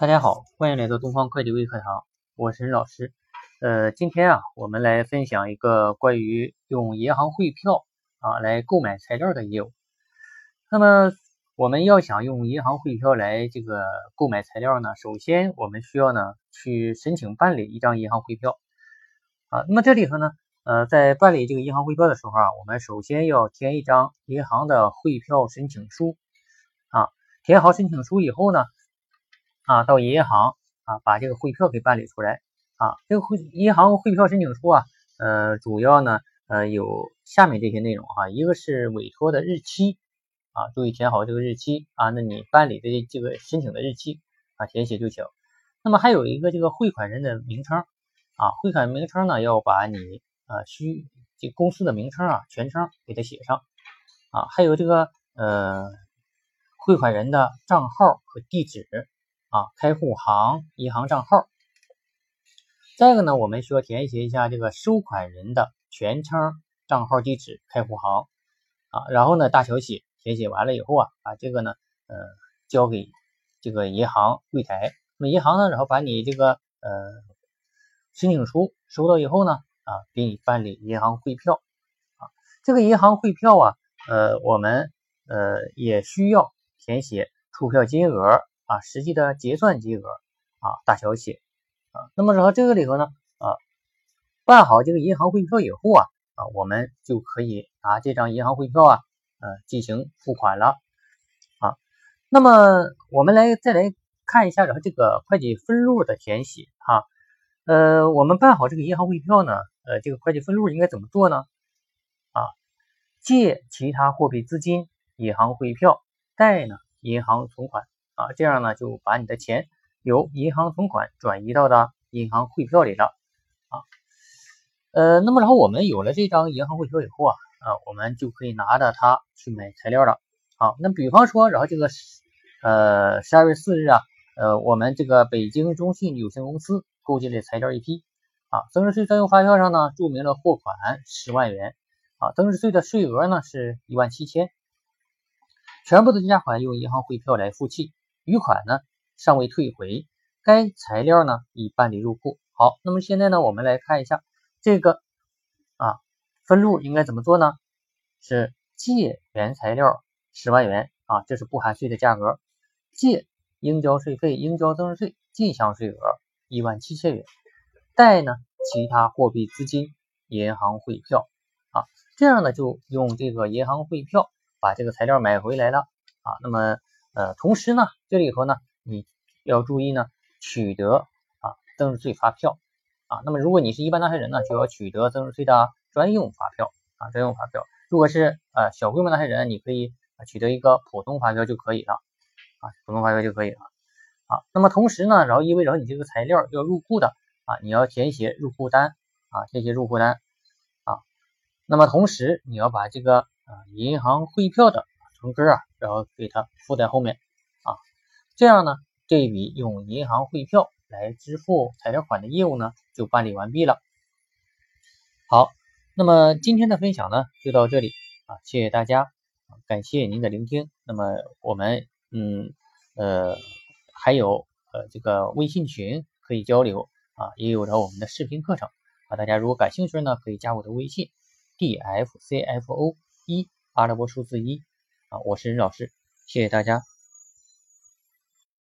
大家好，欢迎来到东方会计微课堂，我是任老师。呃，今天啊，我们来分享一个关于用银行汇票啊来购买材料的业务。那么我们要想用银行汇票来这个购买材料呢，首先我们需要呢去申请办理一张银行汇票啊。那么这里头呢，呃，在办理这个银行汇票的时候啊，我们首先要填一张银行的汇票申请书啊。填好申请书以后呢。啊，到银行啊，把这个汇票给办理出来啊。这个汇银行汇票申请书啊，呃，主要呢，呃，有下面这些内容哈。一个是委托的日期啊，注意填好这个日期啊。那你办理的这个申请的日期啊，填写就行。那么还有一个这个汇款人的名称啊，汇款名称呢，要把你啊需这公司的名称啊全称给它写上啊。还有这个呃汇款人的账号和地址。啊，开户行、银行账号。再一个呢，我们需要填写一下这个收款人的全称、账号、地址、开户行。啊，然后呢，大小写填写完了以后啊，把这个呢，呃，交给这个银行柜台。那么银行呢，然后把你这个呃申请书收到以后呢，啊，给你办理银行汇票。啊，这个银行汇票啊，呃，我们呃也需要填写出票金额。啊，实际的结算金额啊，大小写啊，那么然后这个里头呢啊，办好这个银行汇票以后啊啊，我们就可以拿这张银行汇票啊呃进行付款了啊。那么我们来再来看一下然后这个会计分录的填写哈，呃，我们办好这个银行汇票呢，呃，这个会计分录应该怎么做呢？啊，借其他货币资金银行汇票，贷呢银行存款。啊，这样呢就把你的钱由银行存款转移到的银行汇票里了啊。呃，那么然后我们有了这张银行汇票以后啊，啊，我们就可以拿着它去买材料了。好，那比方说，然后这个呃十二月四日啊，呃，我们这个北京中信有限公司购进了材料一批啊，增值税专用发票上呢注明了货款十万元啊，增值税的税额呢是一万七千，全部的价款用银行汇票来付清。余款呢尚未退回，该材料呢已办理入库。好，那么现在呢，我们来看一下这个啊分录应该怎么做呢？是借原材料十万元啊，这是不含税的价格。借应交税费、应交增值税进项税额一万七千元。贷呢其他货币资金银行汇票啊，这样呢就用这个银行汇票把这个材料买回来了啊。那么。呃，同时呢，这里头呢，你要注意呢，取得啊增值税发票啊。那么，如果你是一般纳税人呢，就要取得增值税的专用发票啊，专用发票。如果是呃小规模纳税人，你可以取得一个普通发票就可以了啊，普通发票就可以了啊。那么同时呢，然后意味着你这个材料要入库的啊，你要填写入库单啊，填写入库单啊。那么同时你要把这个呃银行汇票的。存根啊，然后给它附在后面啊，这样呢，这笔用银行汇票来支付材料款的业务呢，就办理完毕了。好，那么今天的分享呢，就到这里啊，谢谢大家，感谢您的聆听。那么我们嗯呃还有呃这个微信群可以交流啊，也有着我们的视频课程啊，大家如果感兴趣呢，可以加我的微信 d f c f o 一阿拉伯数字一。啊，我是任老师，谢谢大家。